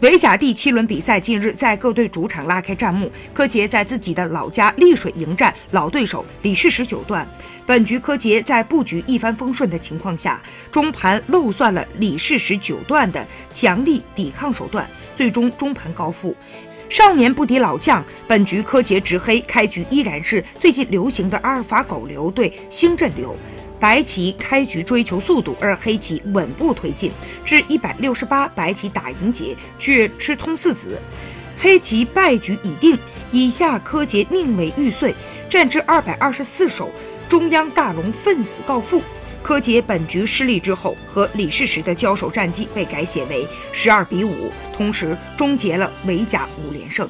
围甲第七轮比赛近日在各队主场拉开战幕，柯洁在自己的老家丽水迎战老对手李世石九段。本局柯洁在布局一帆风顺的情况下，中盘漏算了李世石九段的强力抵抗手段，最终中盘高负。少年不敌老将，本局柯洁执黑，开局依然是最近流行的阿尔法狗流对星阵流。白棋开局追求速度，而黑棋稳步推进，至一百六十八，白棋打赢劫，却吃通四子，黑棋败局已定。以下柯洁宁为玉碎，战至二百二十四手，中央大龙奋死告负。柯洁本局失利之后，和李世石的交手战绩被改写为十二比五，同时终结了围甲五连胜。